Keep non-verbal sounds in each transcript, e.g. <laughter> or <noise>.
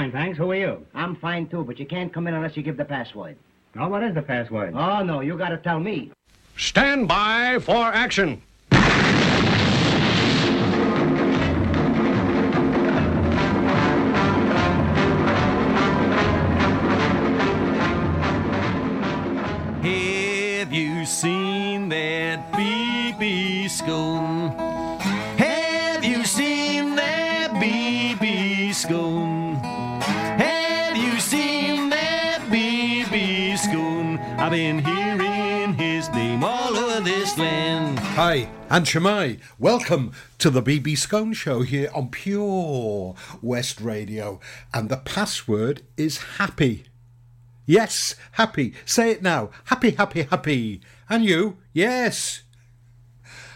fine, thanks. Who are you? I'm fine too, but you can't come in unless you give the password. Oh, what is the password? Oh, no, you gotta tell me. Stand by for action. His name all over this land. Hi, and Shwmae. Welcome to the BB Skone Show here on Pure West Radio. And the password is happy. Yes, happy. Say it now. Happy, happy, happy. And you? Yes.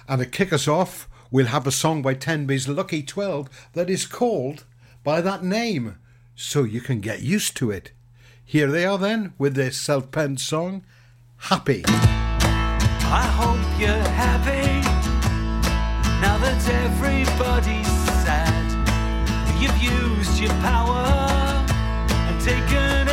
And to kick us off, we'll have a song by Tenby's Lucky 12 that is called by that name, so you can get used to it. Here they are then with their self penned song, Happy. I hope you're happy now that everybody's sad. You've used your power and taken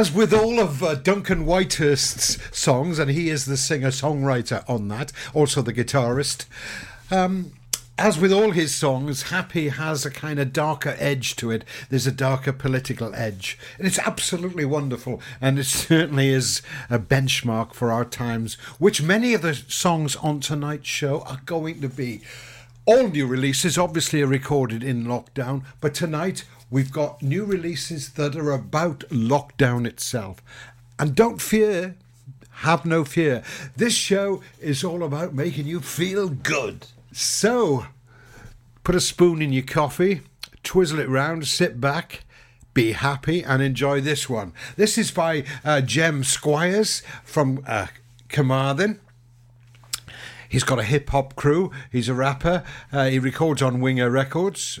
As with all of uh, Duncan Whitehurst's songs, and he is the singer songwriter on that, also the guitarist. Um, as with all his songs, Happy has a kind of darker edge to it. There's a darker political edge. And it's absolutely wonderful. And it certainly is a benchmark for our times, which many of the songs on tonight's show are going to be. All new releases obviously are recorded in lockdown, but tonight we've got new releases that are about lockdown itself. And don't fear, have no fear. This show is all about making you feel good. So, put a spoon in your coffee, twizzle it round, sit back, be happy, and enjoy this one. This is by uh, Jem Squires from uh, Carmarthen. He's got a hip hop crew. He's a rapper. Uh, he records on Winger Records,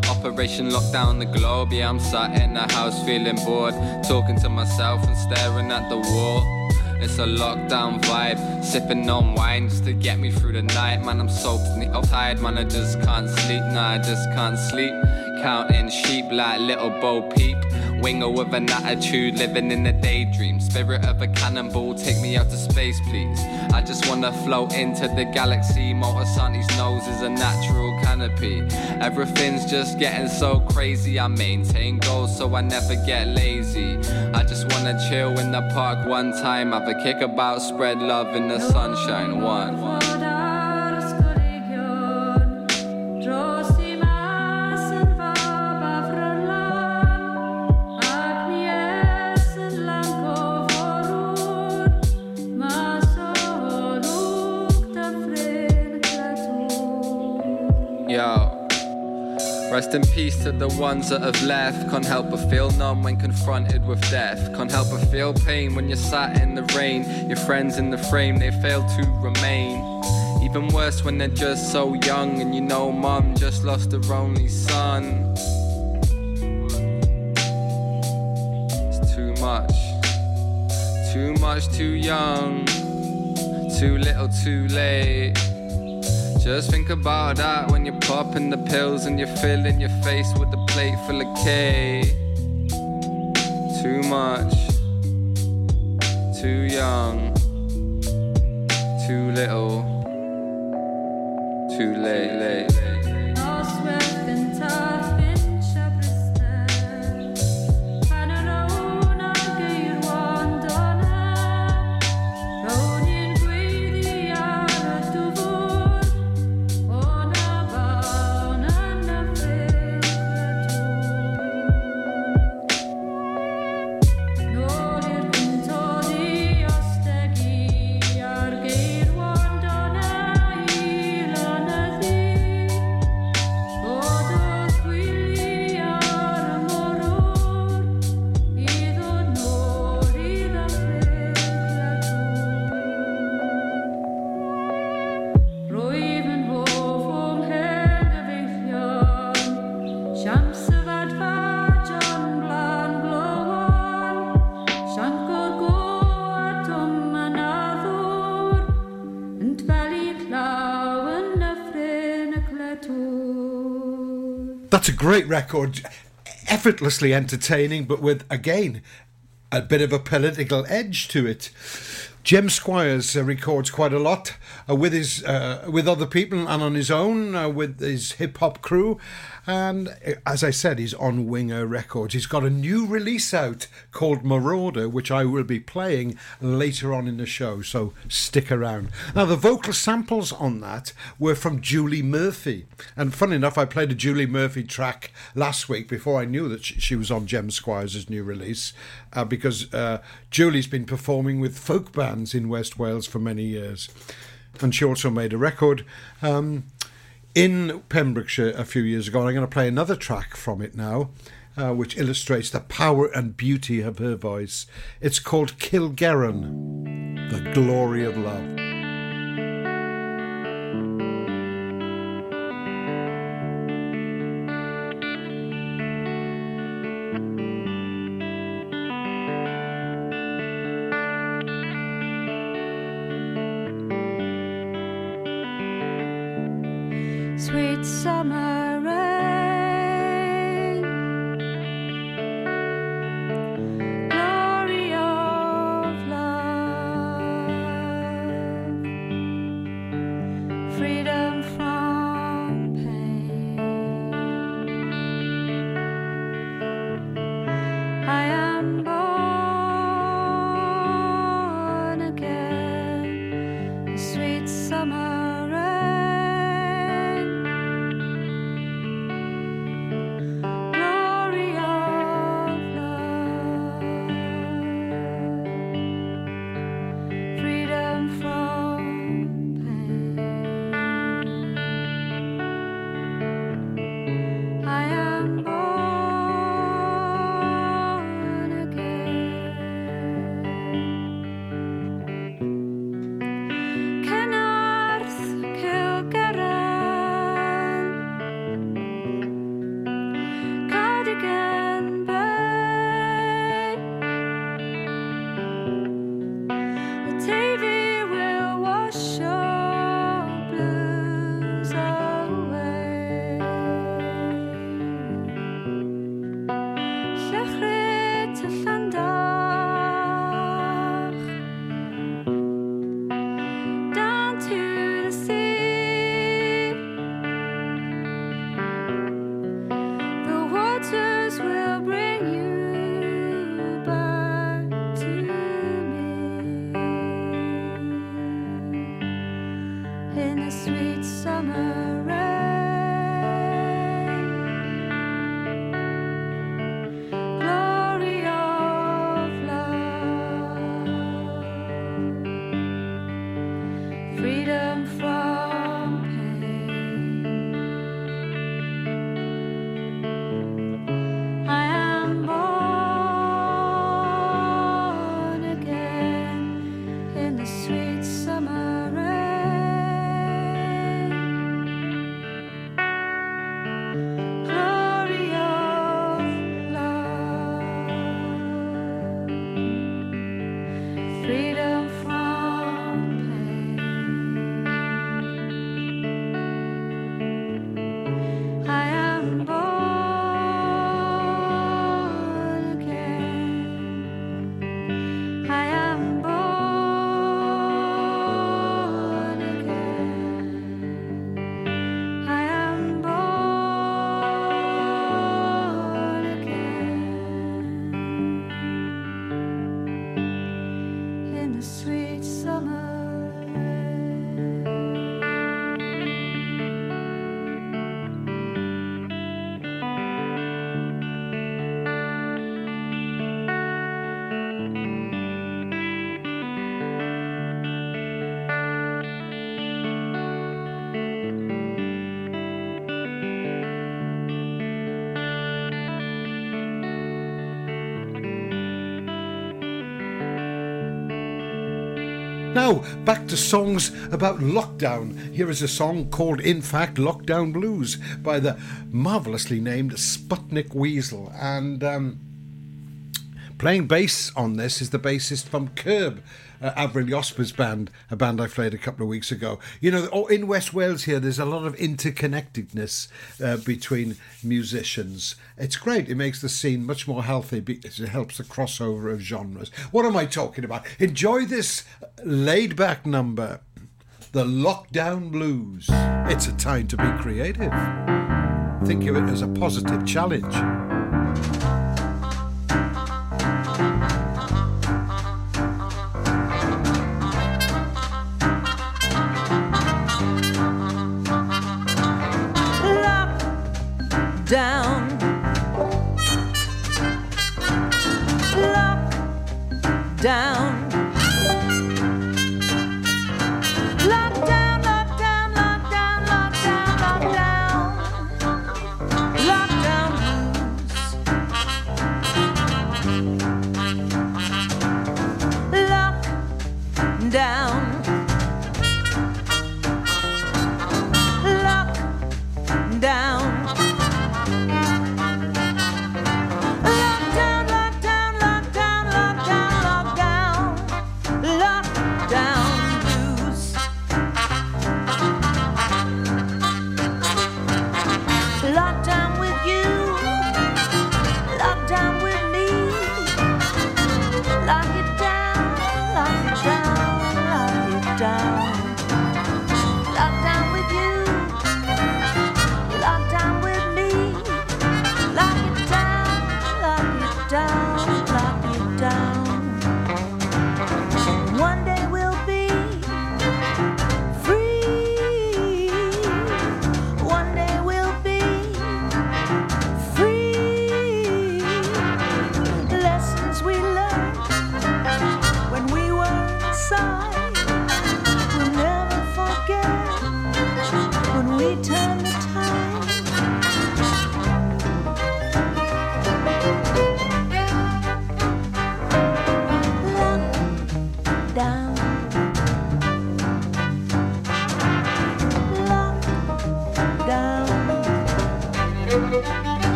Operation lockdown the globe. Yeah, I'm sat in the house feeling bored. Talking to myself and staring at the wall. It's a lockdown vibe, sipping on wine just to get me through the night. Man, I'm so tired, man. I just can't sleep. Nah, I just can't sleep. Counting sheep like little Bo Peep. Winger with an attitude, living in a daydream. Spirit of a cannonball, take me out to space, please. I just wanna float into the galaxy. Motorsanti's nose is a natural canopy. Everything's just getting so crazy. I maintain goals so I never get lazy. I just wanna chill in the park one time, have a kick about, spread love in the sunshine. One. Fodar Rest in peace to the ones that have left. Can't help but feel numb when confronted with death. Can't help but feel pain when you're sat in the rain. Your friends in the frame, they fail to remain. Even worse when they're just so young and you know mum just lost her only son. It's too much. Too much, too young. Too little, too late. Just think about that when you're popping the pills and you're filling your face with a plate full of K. Too much, too young, too little, too late, late. A great record, effortlessly entertaining, but with, again, a bit of a political edge to it. Jim Squires uh, records quite a lot uh, with his uh, with other people and on his own uh, with his hip hop crew, and uh, as I said, he's on Winger Records. He's got a new release out called Marauder, which I will be playing later on in the show. So stick around. Now the vocal samples on that were from Julie Murphy, and fun enough, I played a Julie Murphy track last week before I knew that she, was on Jem Squires' new release, uh, because uh, Julie's been performing with folk bands in West Wales for many years, and she also made a record. Um, in Pembrokeshire a few years ago. I'm going to play another track from it now, uh, which illustrates the power and beauty of her voice. It's called Kilgerran, The Glory of Love. Back to songs about lockdown. Here is a song called, in fact, Lockdown Blues by the marvellously named Sputnik Weasel. And um, playing bass on this is the bassist from Curb, uh, Avril Yospa's band, a band I played a couple of weeks ago. You know, oh, in West Wales here, there's a lot of interconnectedness uh, between musicians. It's great. It makes the scene much more healthy because it helps the crossover of genres. What am I talking about? Enjoy this laid back number, The Lockdown Blues. It's a time to be creative. Think of it as a positive challenge.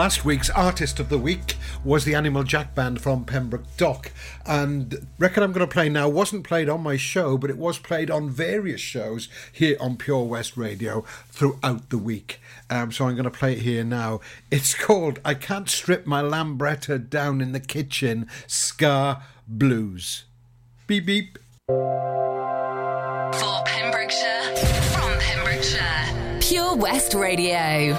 Last week's artist of the week was the Animal Jack Band from Pembroke Dock, and record I'm going to play now wasn't played on my show, but it was played on various shows here on Pure West Radio throughout the week. Um, so I'm going to play it here now. It's called "I Can't Strip My Lambretta Down in the Kitchen" Ska Blues. Beep beep. For Pembrokeshire, from Pembrokeshire, Pure West Radio.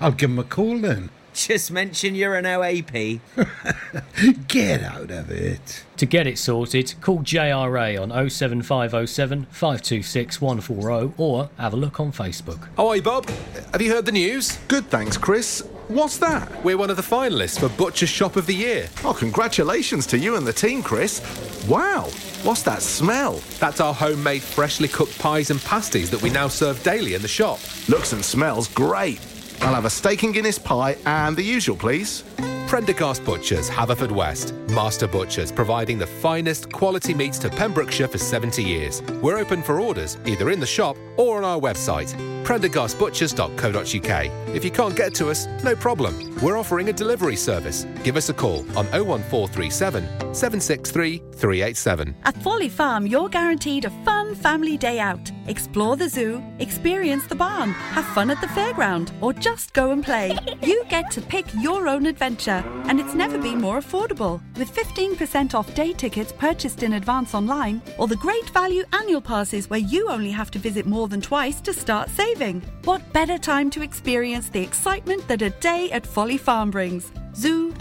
I'll give 'em a call then. <laughs> Just mention you're an OAP. <laughs> Get out of it. To get it sorted, call JRA on 07507 526 140 or have a look on Facebook. Oh, hey, Bob. Have you heard the news? Good, thanks, Chris. What's that? We're one of the finalists for Butcher Shop of the Year. Oh, congratulations to you and the team, Chris. Wow, what's that smell? That's our homemade, freshly cooked pies and pasties that we now serve daily in the shop. Looks and smells great. I'll have a steak and Guinness pie and the usual, please. Prendergast Butchers, Haverfordwest. Master Butchers, providing the finest quality meats to Pembrokeshire for 70 years. We're open for orders, either in the shop or on our website, prendergastbutchers.co.uk. If you can't get to us, no problem. We're offering a delivery service. Give us a call on 01437 763 387. At Folly Farm, you're guaranteed a fun family day out. Explore the zoo, experience the barn, have fun at the fairground, or just go and play. You get to pick your own adventure, and it's never been more affordable. With 15% off day tickets purchased in advance online, or the great value annual passes where you only have to visit more than twice to start saving. What better time to experience the excitement that a day at Folly Farm brings? Zoo,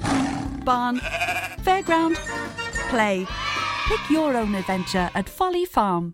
barn, fairground, play. Pick your own adventure at Folly Farm.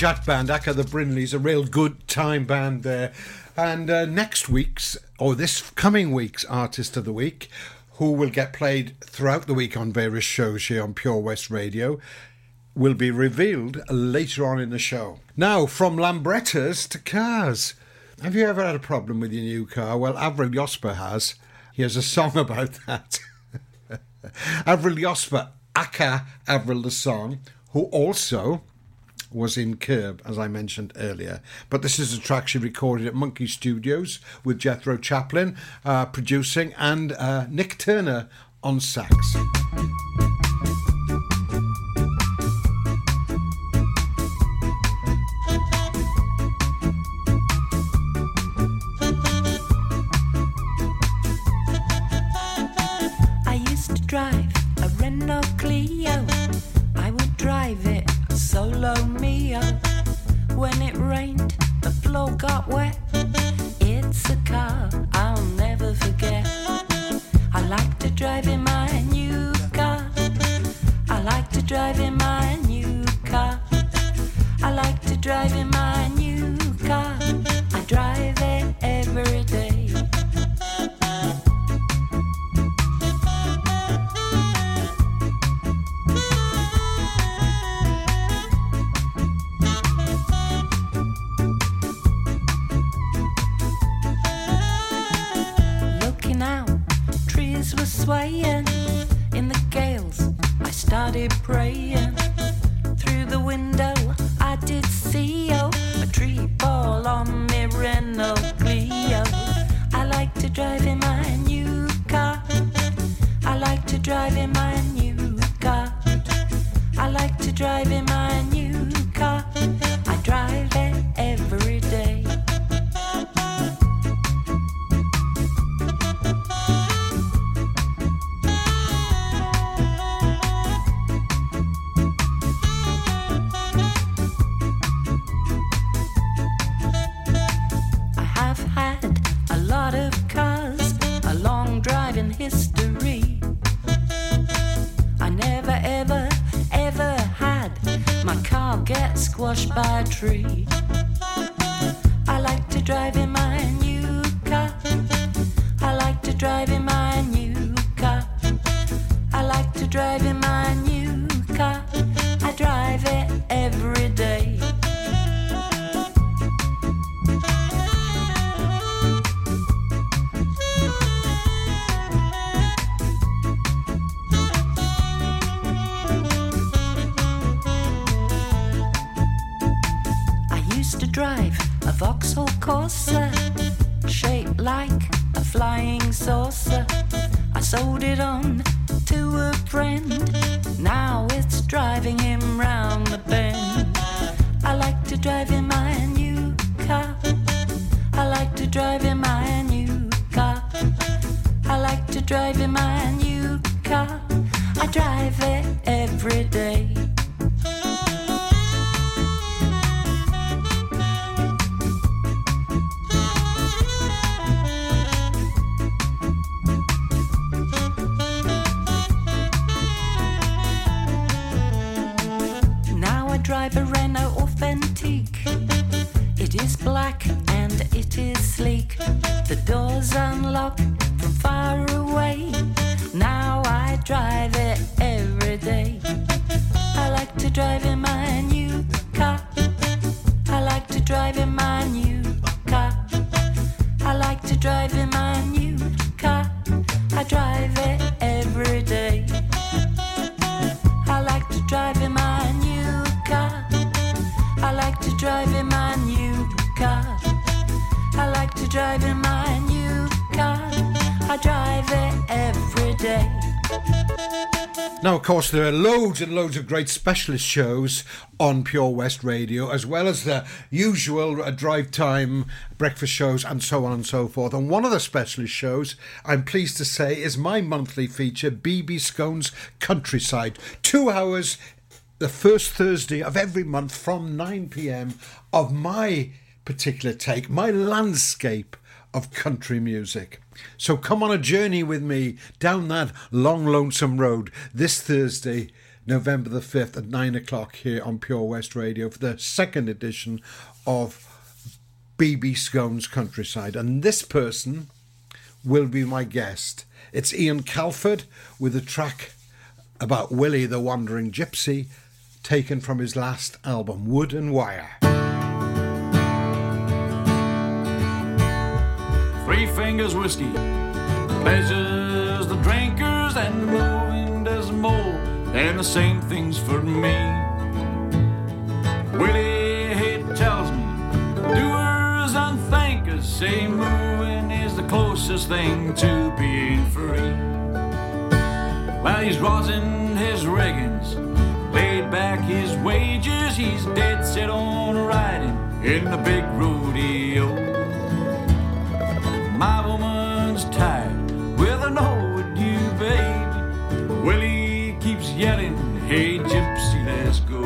Jack Band, aka the Brinleys, a real good time band there. And uh, next week's, or this coming week's Artist of the Week, who will get played throughout the week on various shows here on Pure West Radio, will be revealed later on in the show. Now, from Lambrettas to cars. Have you ever had a problem with your new car? Well, Avril Josper has. He has a song <laughs> about that. <laughs> Avril Josper, aka Avril the Song, who also was in Curb, as I mentioned earlier. But this is a track she recorded at Monkey Studios with Jethro Chaplin uh, producing and uh, Nick Turner on sax. tree. driving Now, of course, there are loads and loads of great specialist shows on Pure West Radio, as well as the usual uh, drive time breakfast shows and so on and so forth. And one of the specialist shows, I'm pleased to say, is my monthly feature, BB Skone's Countryside. Two hours the first Thursday of every month from 9 pm of my particular take, my landscape of country music. So come on a journey with me down that long, lonesome road this Thursday, November the 5th at 9 o'clock here on Pure West Radio for the second edition of BB Skone's Countryside. And this person will be my guest. It's Ian Calford with a track about Willie the Wandering Gypsy taken from his last album, Wood and Wire. Three Fingers Whiskey. Pleasures the drinkers and moving does more than the same things for me. Willie he tells me, doers and thinkers say moving is the closest thing to being free. While he's rosin his riggings, laid back his wages, he's dead set on riding in the big rodeo. My woman's tired with an old you, baby. Willie keeps yelling, Hey, gypsy, let's go.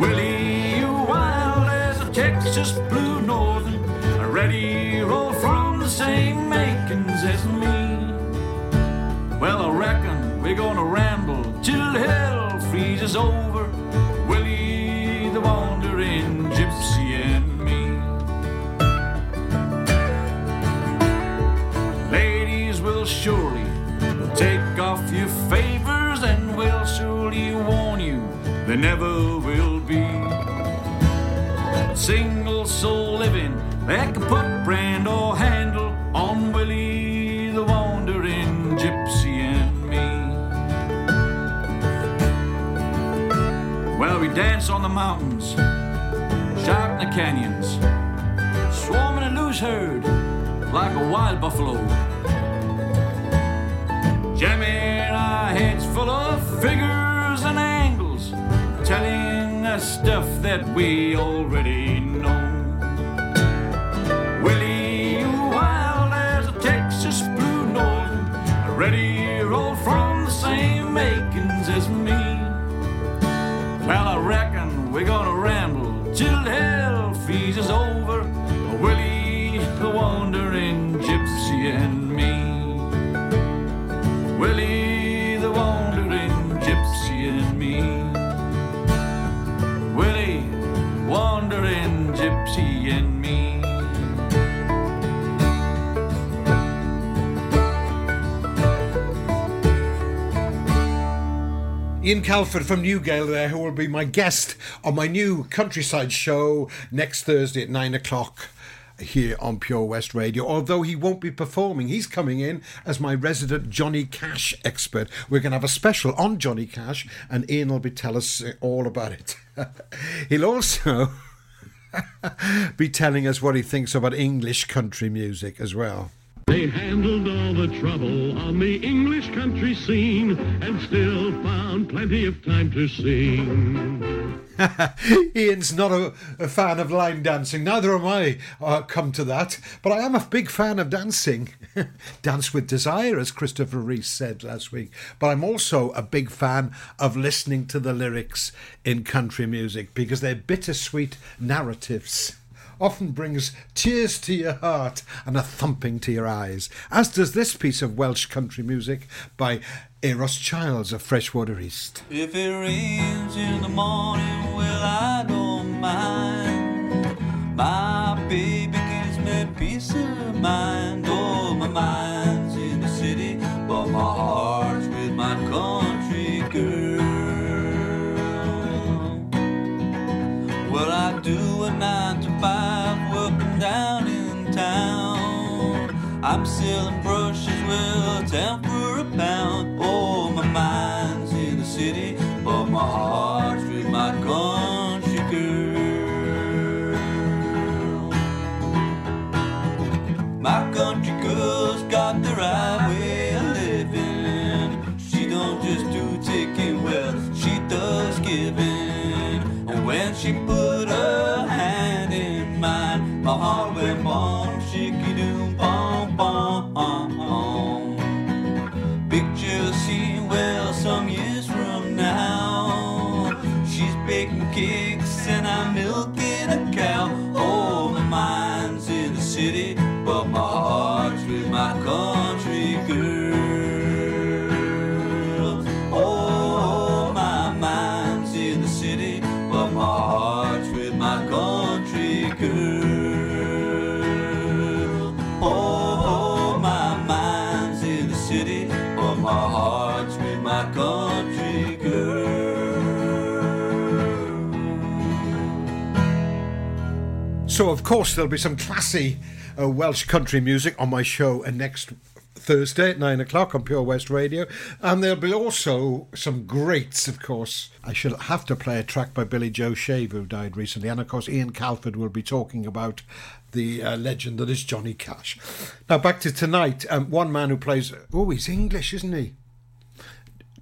Willie, you wild as a Texas blue northern, ready roll from the same makings as me. Well, I reckon we're gonna ramble till hell freezes over. There never will be single soul living that can put brand or handle on Willie the wandering gypsy and me. Well, we dance on the mountains, shout in the canyons, swarming a loose herd like a wild buffalo. Jamming our heads full of figures telling stuff that we already know. Willie, wild as a Texas blue northern, ready roll from the same makings as me. Well, I reckon we're gonna Ian Calford from Newgale there, who will be my guest on my new countryside show next Thursday at nine o'clock here on Pure West Radio. Although he won't be performing, he's coming in as my resident Johnny Cash expert. We're going to have a special on Johnny Cash, and Ian will be tell us uh, all about it. <laughs> He'll also <laughs> be telling us what he thinks about English country music as well. They handled all the trouble on the English country scene and still found plenty of time to sing. <laughs> Ian's not a, a fan of line dancing. Neither am I. Uh, come to that, but I am a big fan of dancing. <laughs> Dance with desire, as Christopher Reese said last week. But I'm also a big fan of listening to the lyrics in country music because they're bittersweet narratives. Often brings tears to your heart and a thumping to your eyes, as does this piece of Welsh country music by Eros Childs of Freshwater East. If it rains in the morning, well, I don't mind. My baby gives me peace of mind. Five, working down in town. I'm selling brushes, well, ten for a pound. Oh, my mind's in the city, but my heart's with my country heart went bomb, shaky doom, bomb, bomb. Uh, uh. Picture scene well some years from now. She's baking cakes and I'm milking So, of course, there'll be some classy uh, Welsh country music on my show uh, next Thursday at nine o'clock on Pure West Radio. And there'll be also some greats, of course. I shall have to play a track by Billy Joe Shaver, who died recently. And, of course, Ian Calford will be talking about the uh, legend that is Johnny Cash. Now, back to tonight. Um, one man who plays. Oh, he's English, isn't he?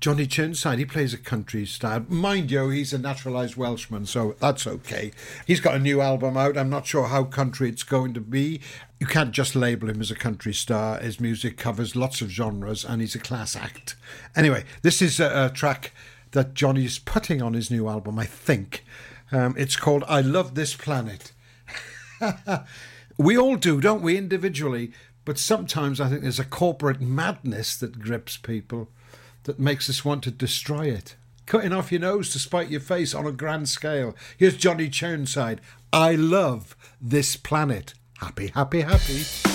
Johnny Chirnside, he plays a country style. Mind you, he's a naturalised Welshman, so that's okay. He's got a new album out. I'm not sure how country it's going to be. You can't just label him as a country star. His music covers lots of genres and he's a class act. Anyway, this is a, a track that Johnny's putting on his new album, I think. Um, it's called I Love This Planet. <laughs> we all do, don't we, individually? But sometimes I think there's a corporate madness that grips people that makes us want to destroy it. Cutting off your nose to spite your face on a grand scale. Here's Johnny Chirnside. I love this planet. Happy, happy, happy.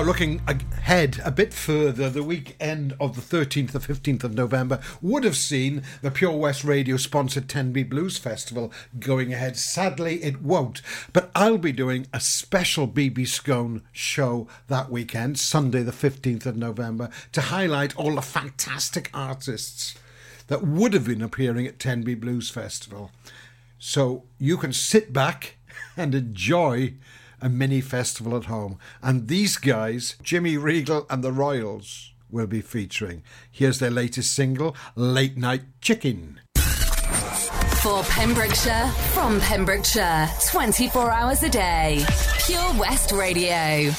Now, looking ahead a bit further, the weekend of the 13th to 15th of November would have seen the Pure West Radio sponsored Tenby Blues Festival going ahead. Sadly, it won't, but I'll be doing a special BB Skone show that weekend, Sunday, the 15th of November, to highlight all the fantastic artists that would have been appearing at Tenby Blues Festival. So you can sit back <laughs> and enjoy a mini festival at home. And these guys, Jimmy Regal and the Royals, will be featuring. Here's their latest single, Late Night Chicken. For Pembrokeshire, from Pembrokeshire, 24 hours a day. Pure West Radio.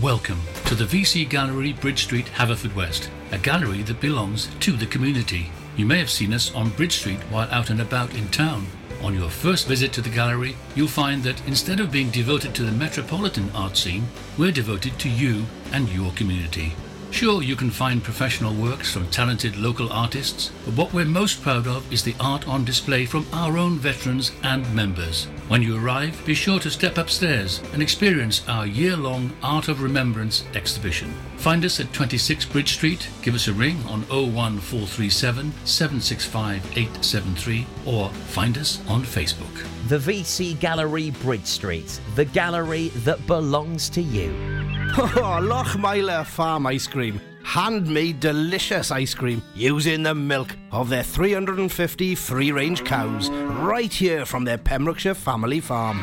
Welcome to the VC Gallery, Bridge Street, Haverfordwest, a gallery that belongs to the community. You may have seen us on Bridge Street while out and about in town. On your first visit to the gallery, you'll find that instead of being devoted to the metropolitan art scene, we're devoted to you and your community. Sure, you can find professional works from talented local artists, but what we're most proud of is the art on display from our own veterans and members. When you arrive, be sure to step upstairs and experience our year long Art of Remembrance exhibition. Find us at 26 Bridge Street, give us a ring on 01437 765 873, or find us on Facebook. The VC Gallery, Bridge Street, the gallery that belongs to you. <laughs> Oh, Lochmeyler Farm Ice Cream. Handmade delicious ice cream using the milk of their 350 free range cows right here from their Pembrokeshire family farm.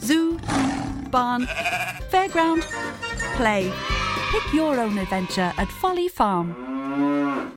Zoo, barn, fairground, play. Pick your own adventure at Folly Farm.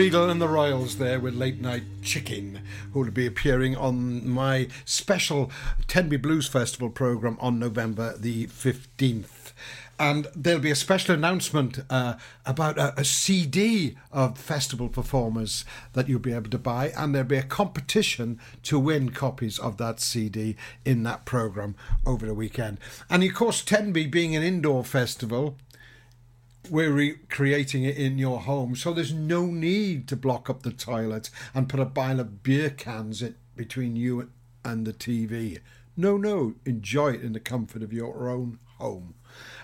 Regal and the Royals there with Late Night Chicken, who will be appearing on my special Tenby Blues Festival programme on November the 15th. And there'll be a special announcement uh, about a, a CD of festival performers that you'll be able to buy, and there'll be a competition to win copies of that CD in that programme over the weekend. And of course, Tenby being an indoor festival, we're recreating it in your home, so there's no need to block up the toilet and put a pile of beer cans in between you and the TV. No, no, enjoy it in the comfort of your own home.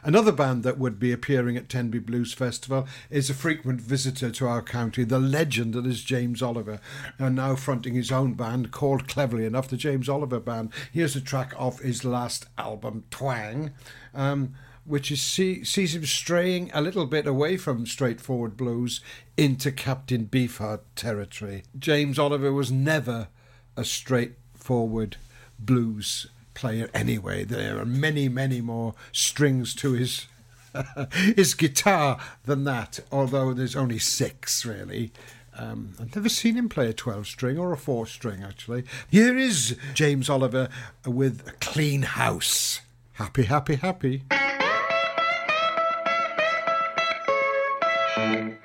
Another band that would be appearing at Tenby Blues Festival is a frequent visitor to our county, the legend that is James Oliver, and now fronting his own band called cleverly enough the James Oliver Band. Here's a track off his last album, Twang. Um, which is see, sees him straying a little bit away from straightforward blues into Captain Beefheart territory. James Oliver was never a straightforward blues player anyway. There are many, many more strings to his <laughs> his guitar than that, although there's only six really. Um, I've never seen him play a 12 string or a 4 string actually. Here is James Oliver with a clean house. Happy, happy, happy. It's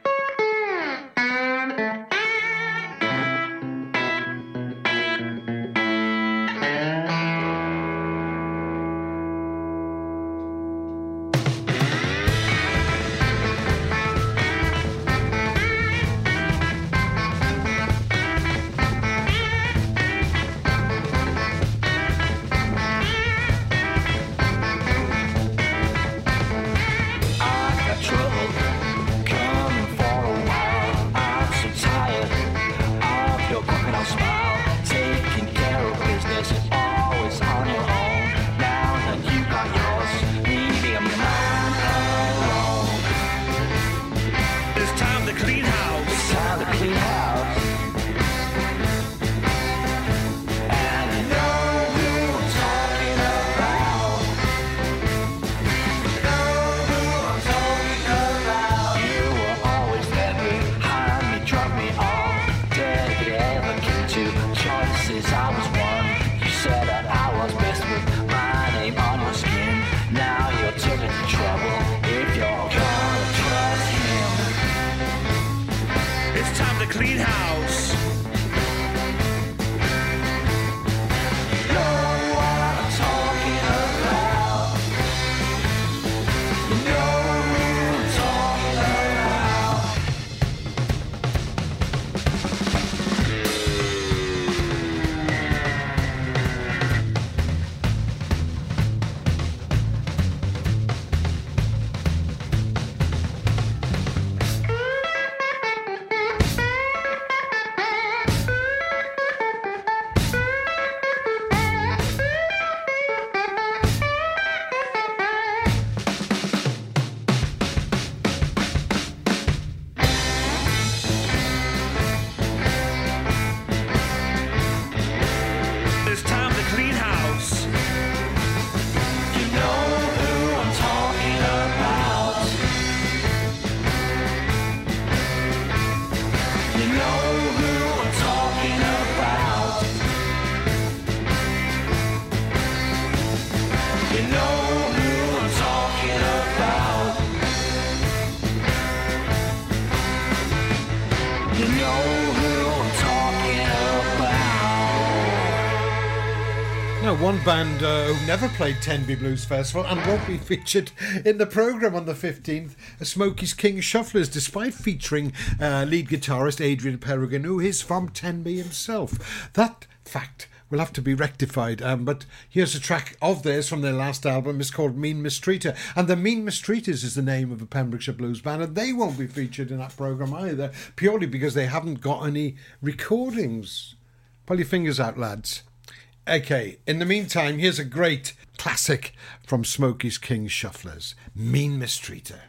never played Tenby Blues Festival and won't be featured in the programme on the 15th are Smokey's King Shufflers, despite featuring uh, lead guitarist Adrian Peregrine, who is from Tenby himself. That fact will have to be rectified, um, but here's a track of theirs from their last album. It's called Mean Mistreater, and the Mean Mistreaters is the name of a Pembrokeshire blues band, and they won't be featured in that programme either, purely because they haven't got any recordings. Pull your fingers out, lads. Okay, in the meantime, here's a great classic from Smokey's King Shufflers Mean Mistreater.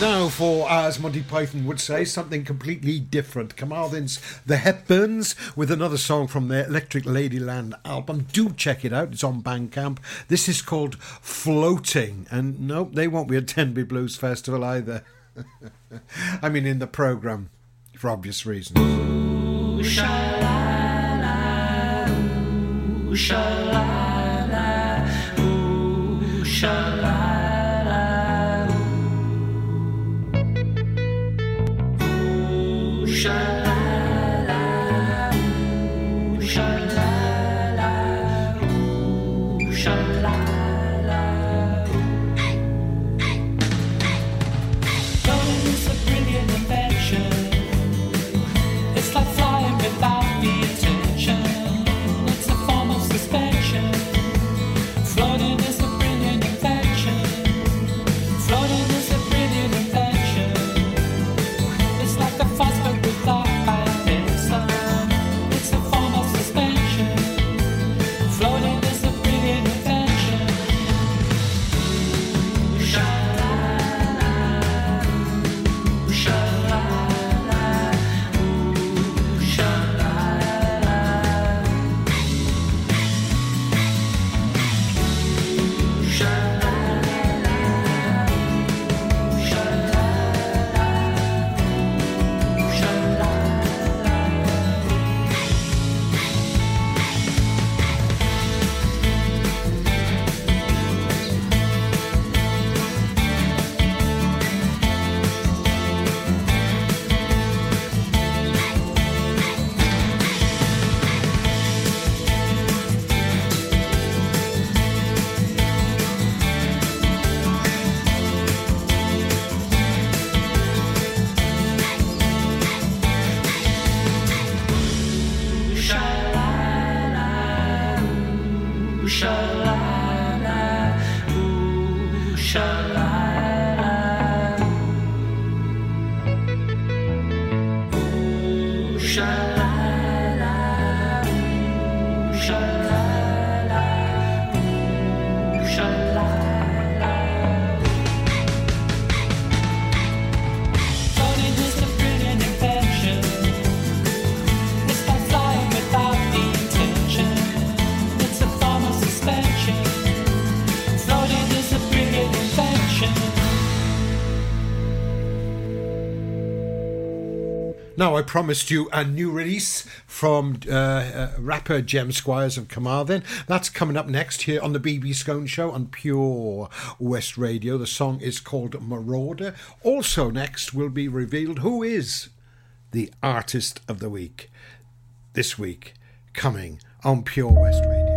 Now, for uh, as Monty Python would say, something completely different. Carmarthen's The Hepburns with another song from their Electric Ladyland album. Do check it out, it's on Bandcamp. This is called Floating, and no, they won't be at Tenby Blues Festival either. <laughs> I mean, in the programme, for obvious reasons. Ooh, ooh, ooh, ooh, I promised you a new release from uh, uh, rapper Jem Squires of Carmarthen. That's coming up next here on the BB Skone Show on Pure West Radio. The song is called Marauder. Also, next will be revealed who is the artist of the week this week, coming on Pure West Radio.